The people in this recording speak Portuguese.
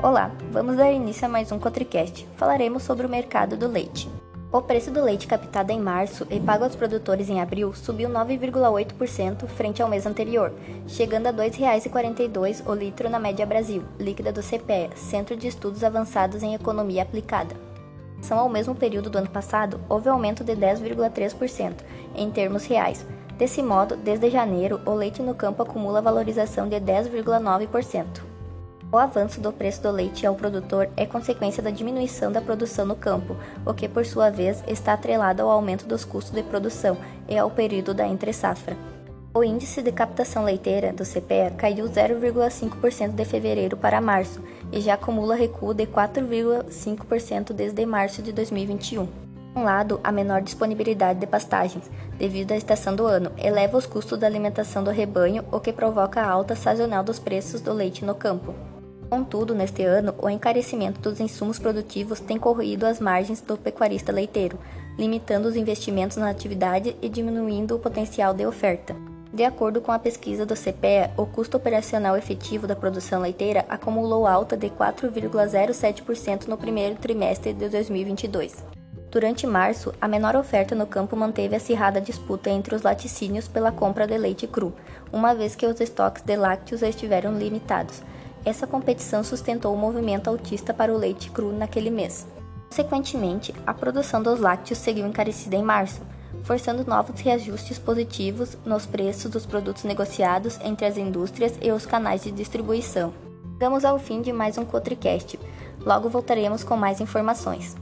Olá, vamos dar início a mais um Cotricast. Falaremos sobre o mercado do leite. O preço do leite captado em março e pago aos produtores em abril subiu 9,8% frente ao mês anterior, chegando a R$ 2,42 o litro na média Brasil, líquida do CPE, Centro de Estudos Avançados em Economia Aplicada. São ao mesmo período do ano passado, houve aumento de 10,3% em termos reais. Desse modo, desde janeiro, o leite no campo acumula valorização de 10,9%. O avanço do preço do leite ao produtor é consequência da diminuição da produção no campo, o que, por sua vez, está atrelado ao aumento dos custos de produção e ao período da entre-safra. O índice de captação leiteira do CPEA caiu 0,5% de fevereiro para março e já acumula recuo de 4,5% desde março de 2021. Por um lado, a menor disponibilidade de pastagens, devido à estação do ano, eleva os custos da alimentação do rebanho, o que provoca a alta sazonal dos preços do leite no campo. Contudo, neste ano, o encarecimento dos insumos produtivos tem corroído as margens do pecuarista leiteiro, limitando os investimentos na atividade e diminuindo o potencial de oferta. De acordo com a pesquisa do CPEA, o custo operacional efetivo da produção leiteira acumulou alta de 4,07% no primeiro trimestre de 2022. Durante março, a menor oferta no campo manteve acirrada disputa entre os laticínios pela compra de leite cru, uma vez que os estoques de lácteos estiveram limitados. Essa competição sustentou o movimento altista para o leite cru naquele mês. Consequentemente, a produção dos lácteos seguiu encarecida em março, forçando novos reajustes positivos nos preços dos produtos negociados entre as indústrias e os canais de distribuição. Chegamos ao fim de mais um Cotricast. Logo voltaremos com mais informações.